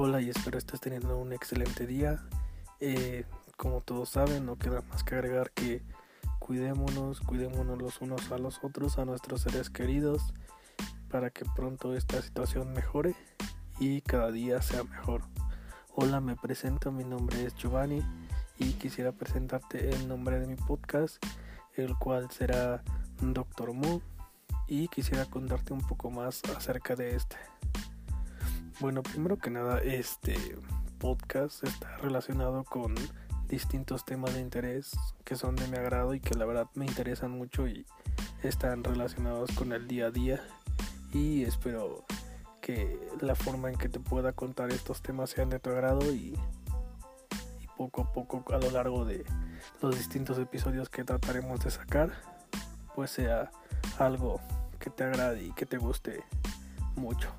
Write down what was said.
Hola y espero estés teniendo un excelente día. Eh, como todos saben, no queda más que agregar que cuidémonos, cuidémonos los unos a los otros, a nuestros seres queridos, para que pronto esta situación mejore y cada día sea mejor. Hola, me presento, mi nombre es Giovanni y quisiera presentarte el nombre de mi podcast, el cual será Doctor Mu y quisiera contarte un poco más acerca de este. Bueno, primero que nada, este podcast está relacionado con distintos temas de interés que son de mi agrado y que la verdad me interesan mucho y están relacionados con el día a día y espero que la forma en que te pueda contar estos temas sean de tu agrado y, y poco a poco a lo largo de los distintos episodios que trataremos de sacar pues sea algo que te agrade y que te guste mucho.